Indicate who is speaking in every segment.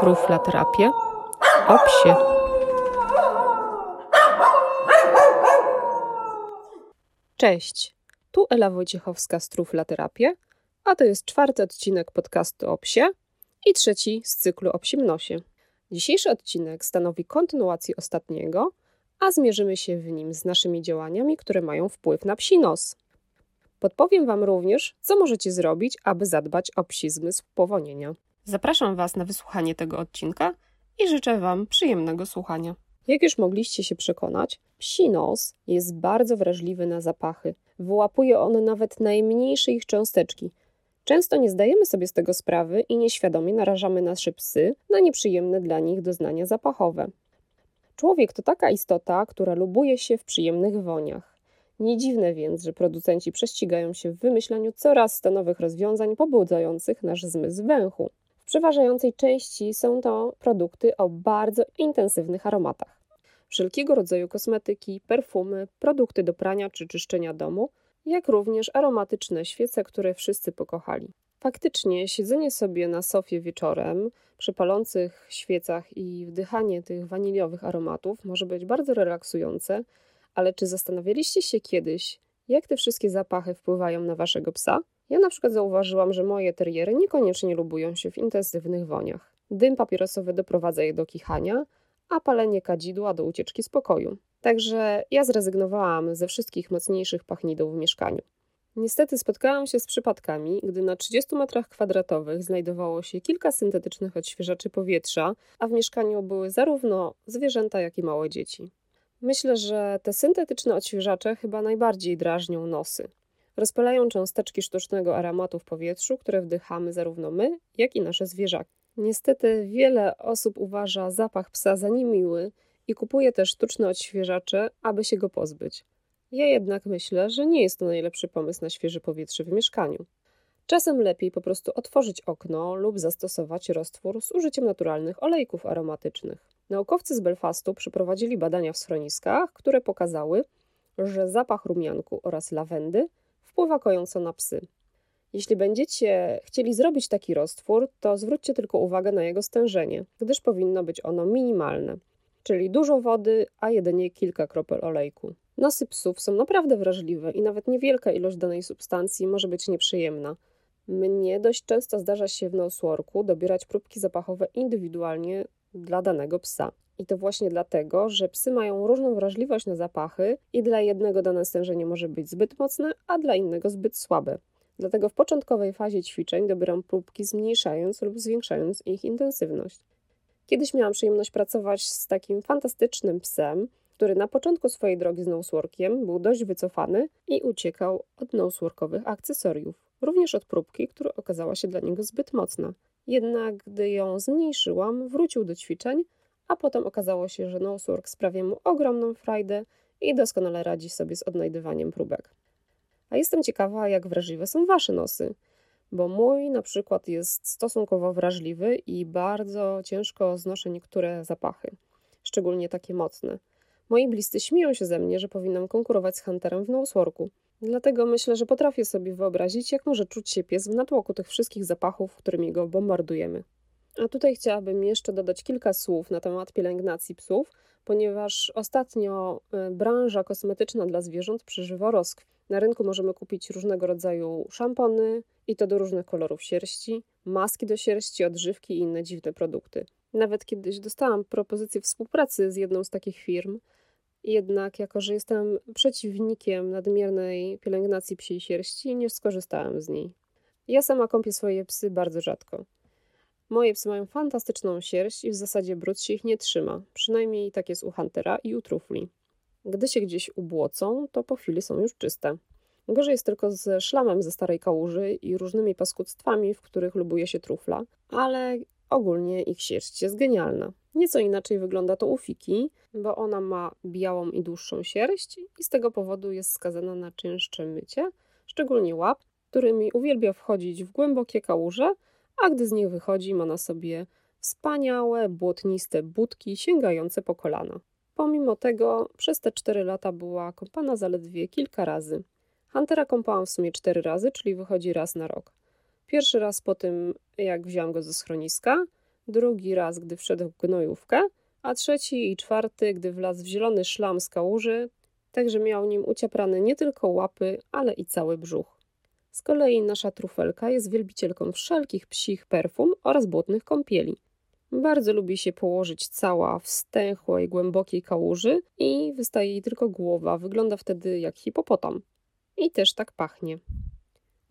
Speaker 1: Truflaterapię o psie. Cześć, tu Ela Wojciechowska z Truflaterapię, a to jest czwarty odcinek podcastu o psie i trzeci z cyklu o psim nosie. Dzisiejszy odcinek stanowi kontynuację ostatniego, a zmierzymy się w nim z naszymi działaniami, które mają wpływ na psi nos. Podpowiem Wam również, co możecie zrobić, aby zadbać o psi zmysł powonienia. Zapraszam Was na wysłuchanie tego odcinka i życzę Wam przyjemnego słuchania. Jak już mogliście się przekonać, psi nos jest bardzo wrażliwy na zapachy. Wyłapuje on nawet najmniejsze ich cząsteczki. Często nie zdajemy sobie z tego sprawy i nieświadomie narażamy nasze psy na nieprzyjemne dla nich doznania zapachowe. Człowiek to taka istota, która lubuje się w przyjemnych woniach. Nie dziwne więc, że producenci prześcigają się w wymyślaniu coraz to nowych rozwiązań pobudzających nasz zmysł węchu. Przeważającej części są to produkty o bardzo intensywnych aromatach. Wszelkiego rodzaju kosmetyki, perfumy, produkty do prania czy czyszczenia domu, jak również aromatyczne świece, które wszyscy pokochali. Faktycznie siedzenie sobie na sofie wieczorem przy palących świecach i wdychanie tych waniliowych aromatów może być bardzo relaksujące, ale czy zastanawialiście się kiedyś, jak te wszystkie zapachy wpływają na waszego psa? Ja na przykład zauważyłam, że moje teriery niekoniecznie lubują się w intensywnych woniach. Dym papierosowy doprowadza je do kichania, a palenie kadzidła do ucieczki z pokoju. Także ja zrezygnowałam ze wszystkich mocniejszych pachnidł w mieszkaniu. Niestety spotkałam się z przypadkami, gdy na 30 metrach kwadratowych znajdowało się kilka syntetycznych odświeżaczy powietrza, a w mieszkaniu były zarówno zwierzęta, jak i małe dzieci. Myślę, że te syntetyczne odświeżacze chyba najbardziej drażnią nosy. Rozpalają cząsteczki sztucznego aromatu w powietrzu, które wdychamy zarówno my, jak i nasze zwierzaki. Niestety wiele osób uważa zapach psa za niemiły i kupuje też sztuczne odświeżacze, aby się go pozbyć. Ja jednak myślę, że nie jest to najlepszy pomysł na świeże powietrze w mieszkaniu. Czasem lepiej po prostu otworzyć okno lub zastosować roztwór z użyciem naturalnych olejków aromatycznych. Naukowcy z Belfastu przeprowadzili badania w schroniskach, które pokazały, że zapach rumianku oraz lawendy wpływa kojąco na psy. Jeśli będziecie chcieli zrobić taki roztwór, to zwróćcie tylko uwagę na jego stężenie, gdyż powinno być ono minimalne, czyli dużo wody, a jedynie kilka kropel olejku. Nosy psów są naprawdę wrażliwe i nawet niewielka ilość danej substancji może być nieprzyjemna. Mnie dość często zdarza się w noseworku dobierać próbki zapachowe indywidualnie dla danego psa. I to właśnie dlatego, że psy mają różną wrażliwość na zapachy i dla jednego dane stężenie może być zbyt mocne, a dla innego zbyt słabe. Dlatego w początkowej fazie ćwiczeń dobieram próbki zmniejszając lub zwiększając ich intensywność. Kiedyś miałam przyjemność pracować z takim fantastycznym psem, który na początku swojej drogi z noseworkiem był dość wycofany i uciekał od noseworkowych akcesoriów, również od próbki, która okazała się dla niego zbyt mocna. Jednak gdy ją zmniejszyłam, wrócił do ćwiczeń, a potem okazało się, że nosework sprawia mu ogromną frajdę i doskonale radzi sobie z odnajdywaniem próbek. A jestem ciekawa, jak wrażliwe są Wasze nosy, bo mój na przykład jest stosunkowo wrażliwy i bardzo ciężko znoszę niektóre zapachy, szczególnie takie mocne. Moi bliscy śmieją się ze mnie, że powinnam konkurować z Hunterem w noseworku. Dlatego myślę, że potrafię sobie wyobrazić, jak może czuć się pies w natłoku tych wszystkich zapachów, którymi go bombardujemy. A tutaj chciałabym jeszcze dodać kilka słów na temat pielęgnacji psów, ponieważ ostatnio e, branża kosmetyczna dla zwierząt przeżywa rozkwit. Na rynku możemy kupić różnego rodzaju szampony i to do różnych kolorów sierści, maski do sierści, odżywki i inne dziwne produkty. Nawet kiedyś dostałam propozycję współpracy z jedną z takich firm, jednak jako, że jestem przeciwnikiem nadmiernej pielęgnacji psiej sierści, nie skorzystałam z niej. Ja sama kąpię swoje psy bardzo rzadko. Moje psy mają fantastyczną sierść i w zasadzie brud się ich nie trzyma. Przynajmniej tak jest u Huntera i u Trufli. Gdy się gdzieś ubłocą, to po chwili są już czyste. Gorzej jest tylko ze szlamem ze starej kałuży i różnymi paskudztwami, w których lubuje się trufla, ale ogólnie ich sierść jest genialna. Nieco inaczej wygląda to u Fiki, bo ona ma białą i dłuższą sierść i z tego powodu jest skazana na częstsze mycie, szczególnie łap, którymi uwielbia wchodzić w głębokie kałuże, a gdy z nich wychodzi, ma na sobie wspaniałe, błotniste budki sięgające po kolana. Pomimo tego, przez te 4 lata była kąpana zaledwie kilka razy. Huntera kąpałam w sumie 4 razy, czyli wychodzi raz na rok. Pierwszy raz po tym, jak wziąłam go ze schroniska, drugi raz, gdy wszedł w gnojówkę, a trzeci i czwarty, gdy wlazł w zielony szlam z kałuży, tak że miał nim uciaprane nie tylko łapy, ale i cały brzuch. Z kolei nasza trufelka jest wielbicielką wszelkich psich perfum oraz błotnych kąpieli. Bardzo lubi się położyć cała w stęchłej, głębokiej kałuży i wystaje jej tylko głowa. Wygląda wtedy jak hipopotam. I też tak pachnie.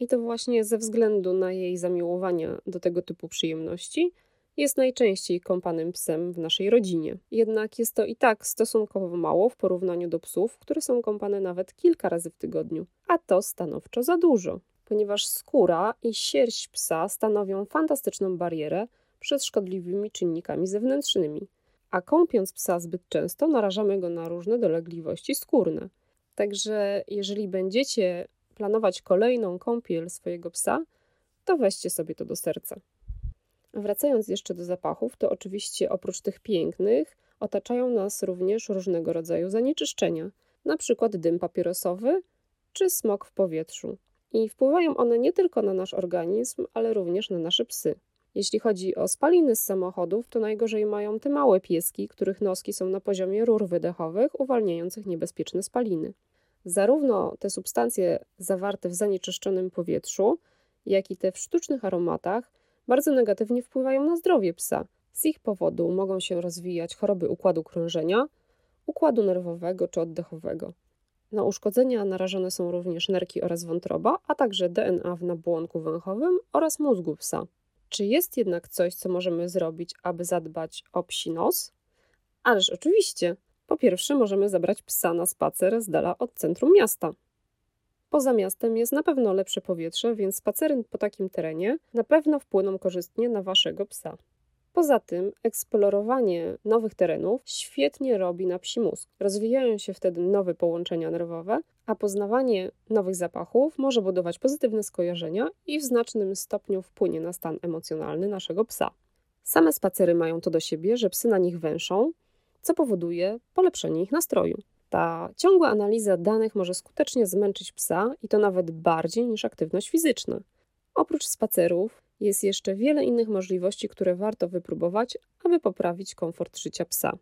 Speaker 1: I to właśnie ze względu na jej zamiłowania do tego typu przyjemności jest najczęściej kąpanym psem w naszej rodzinie. Jednak jest to i tak stosunkowo mało w porównaniu do psów, które są kąpane nawet kilka razy w tygodniu, a to stanowczo za dużo, ponieważ skóra i sierść psa stanowią fantastyczną barierę przed szkodliwymi czynnikami zewnętrznymi, a kąpiąc psa zbyt często narażamy go na różne dolegliwości skórne. Także jeżeli będziecie planować kolejną kąpiel swojego psa, to weźcie sobie to do serca. Wracając jeszcze do zapachów, to oczywiście oprócz tych pięknych otaczają nas również różnego rodzaju zanieczyszczenia, na przykład dym papierosowy czy smog w powietrzu. I wpływają one nie tylko na nasz organizm, ale również na nasze psy. Jeśli chodzi o spaliny z samochodów, to najgorzej mają te małe pieski, których noski są na poziomie rur wydechowych, uwalniających niebezpieczne spaliny. Zarówno te substancje zawarte w zanieczyszczonym powietrzu, jak i te w sztucznych aromatach bardzo negatywnie wpływają na zdrowie psa. Z ich powodu mogą się rozwijać choroby układu krążenia, układu nerwowego czy oddechowego. Na uszkodzenia narażone są również nerki oraz wątroba, a także DNA w nabłonku węchowym oraz mózgu psa. Czy jest jednak coś, co możemy zrobić, aby zadbać o psi nos? Ależ oczywiście. Po pierwsze, możemy zabrać psa na spacer z dala od centrum miasta. Poza miastem jest na pewno lepsze powietrze, więc spacery po takim terenie na pewno wpłyną korzystnie na waszego psa. Poza tym, eksplorowanie nowych terenów świetnie robi na psi mózg. Rozwijają się wtedy nowe połączenia nerwowe, a poznawanie nowych zapachów może budować pozytywne skojarzenia i w znacznym stopniu wpłynie na stan emocjonalny naszego psa. Same spacery mają to do siebie, że psy na nich węszą, co powoduje polepszenie ich nastroju. Ta ciągła analiza danych może skutecznie zmęczyć psa i to nawet bardziej niż aktywność fizyczna. Oprócz spacerów jest jeszcze wiele innych możliwości, które warto wypróbować, aby poprawić komfort życia psa.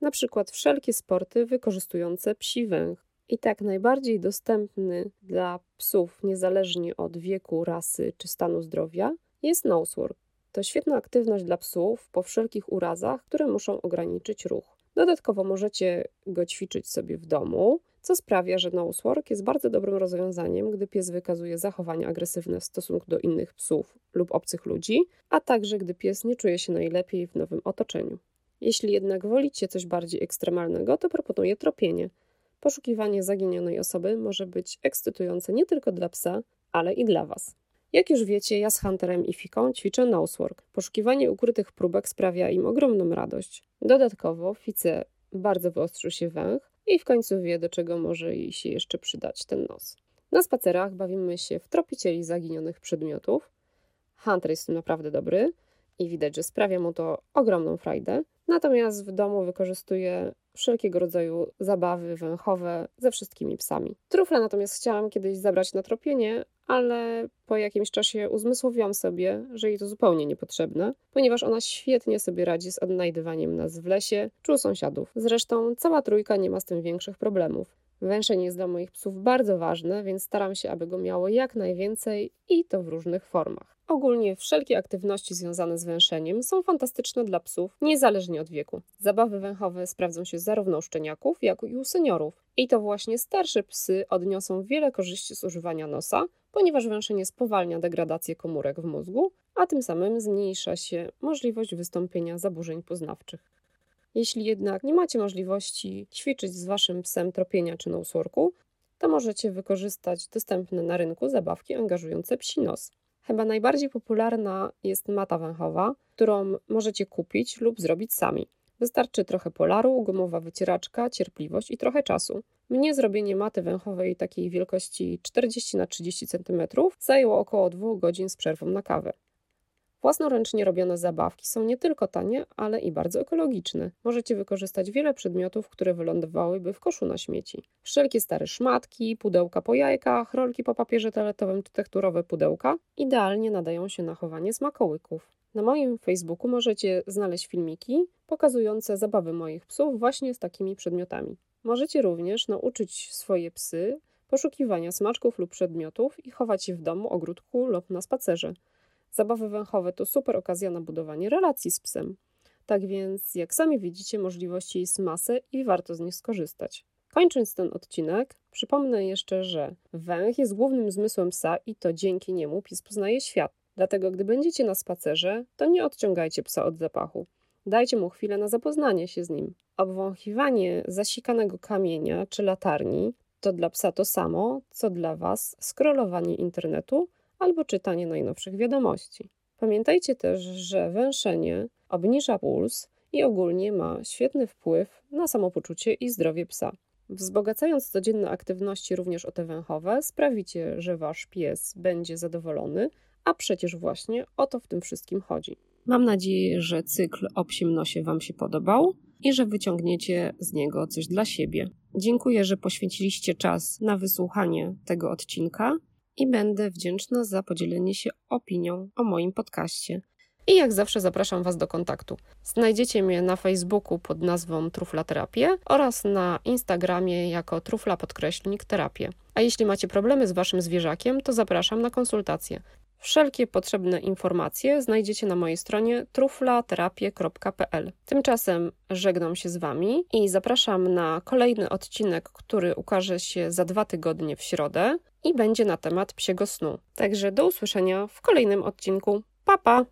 Speaker 1: Na przykład wszelkie sporty wykorzystujące psi węch. I tak najbardziej dostępny dla psów, niezależnie od wieku, rasy czy stanu zdrowia, jest nosework. To świetna aktywność dla psów po wszelkich urazach, które muszą ograniczyć ruch. Dodatkowo możecie go ćwiczyć sobie w domu, co sprawia, że nosework jest bardzo dobrym rozwiązaniem, gdy pies wykazuje zachowania agresywne w stosunku do innych psów lub obcych ludzi, a także gdy pies nie czuje się najlepiej w nowym otoczeniu. Jeśli jednak wolicie coś bardziej ekstremalnego, to proponuję tropienie. Poszukiwanie zaginionej osoby może być ekscytujące nie tylko dla psa, ale i dla Was. Jak już wiecie, ja z Hunterem i Fiką ćwiczę nosework. Poszukiwanie ukrytych próbek sprawia im ogromną radość. Dodatkowo Fice bardzo wyostrzy się węch i w końcu wie, do czego może jej się jeszcze przydać ten nos. Na spacerach bawimy się w tropicieli zaginionych przedmiotów. Hunter jest naprawdę dobry i widać, że sprawia mu to ogromną frajdę. Natomiast w domu wykorzystuje wszelkiego rodzaju zabawy węchowe ze wszystkimi psami. Trufle natomiast chciałam kiedyś zabrać na tropienie, ale po jakimś czasie uzmysłowiłam sobie, że jej to zupełnie niepotrzebne, ponieważ ona świetnie sobie radzi z odnajdywaniem nas w lesie czy u sąsiadów. Zresztą cała trójka nie ma z tym większych problemów. Węszenie jest dla moich psów bardzo ważne, więc staram się, aby go miało jak najwięcej i to w różnych formach. Ogólnie wszelkie aktywności związane z węszeniem są fantastyczne dla psów, niezależnie od wieku. Zabawy węchowe sprawdzą się zarówno u szczeniaków, jak i u seniorów. I to właśnie starsze psy odniosą wiele korzyści z używania nosa, ponieważ węszenie spowalnia degradację komórek w mózgu, a tym samym zmniejsza się możliwość wystąpienia zaburzeń poznawczych. Jeśli jednak nie macie możliwości ćwiczyć z waszym psem tropienia czy noseworku, to możecie wykorzystać dostępne na rynku zabawki angażujące psi nos. Chyba najbardziej popularna jest mata węchowa, którą możecie kupić lub zrobić sami. Wystarczy trochę polaru, gumowa wycieraczka, cierpliwość i trochę czasu. Mnie zrobienie maty węchowej takiej wielkości 40 na 30 cm zajęło około 2 godzin z przerwą na kawę. Własnoręcznie robione zabawki są nie tylko tanie, ale i bardzo ekologiczne. Możecie wykorzystać wiele przedmiotów, które wylądowałyby w koszu na śmieci. Wszelkie stare szmatki, pudełka po jajkach, rolki po papierze toaletowym czy tekturowe pudełka idealnie nadają się na chowanie smakołyków. Na moim Facebooku możecie znaleźć filmiki pokazujące zabawy moich psów właśnie z takimi przedmiotami. Możecie również nauczyć swoje psy poszukiwania smaczków lub przedmiotów i chować je w domu, ogródku lub na spacerze. Zabawy węchowe to super okazja na budowanie relacji z psem. Tak więc, jak sami widzicie, możliwości jest masę i warto z nich skorzystać. Kończąc ten odcinek, przypomnę jeszcze, że węch jest głównym zmysłem psa i to dzięki niemu pies poznaje świat. Dlatego, gdy będziecie na spacerze, to nie odciągajcie psa od zapachu. Dajcie mu chwilę na zapoznanie się z nim. Obwąchiwanie zasikanego kamienia czy latarni to dla psa to samo, co dla Was scrollowanie internetu albo czytanie najnowszych wiadomości. Pamiętajcie też, że węszenie obniża puls i ogólnie ma świetny wpływ na samopoczucie i zdrowie psa. Wzbogacając codzienne aktywności również o te węchowe, sprawicie, że wasz pies będzie zadowolony, a przecież właśnie o to w tym wszystkim chodzi. Mam nadzieję, że cykl o psim nosie Wam się podobał i że wyciągniecie z niego coś dla siebie. Dziękuję, że poświęciliście czas na wysłuchanie tego odcinka i będę wdzięczna za podzielenie się opinią o moim podcaście. I jak zawsze zapraszam Was do kontaktu. Znajdziecie mnie na Facebooku pod nazwą Trufla Terapię oraz na Instagramie jako Trufla Podkreślnik Terapię. A jeśli macie problemy z Waszym zwierzakiem, to zapraszam na konsultacje. Wszelkie potrzebne informacje znajdziecie na mojej stronie truflaterapie.pl. Tymczasem żegnam się z Wami i zapraszam na kolejny odcinek, który ukaże się za dwa tygodnie w środę i będzie na temat psiego snu. Także do usłyszenia w kolejnym odcinku. Pa, pa!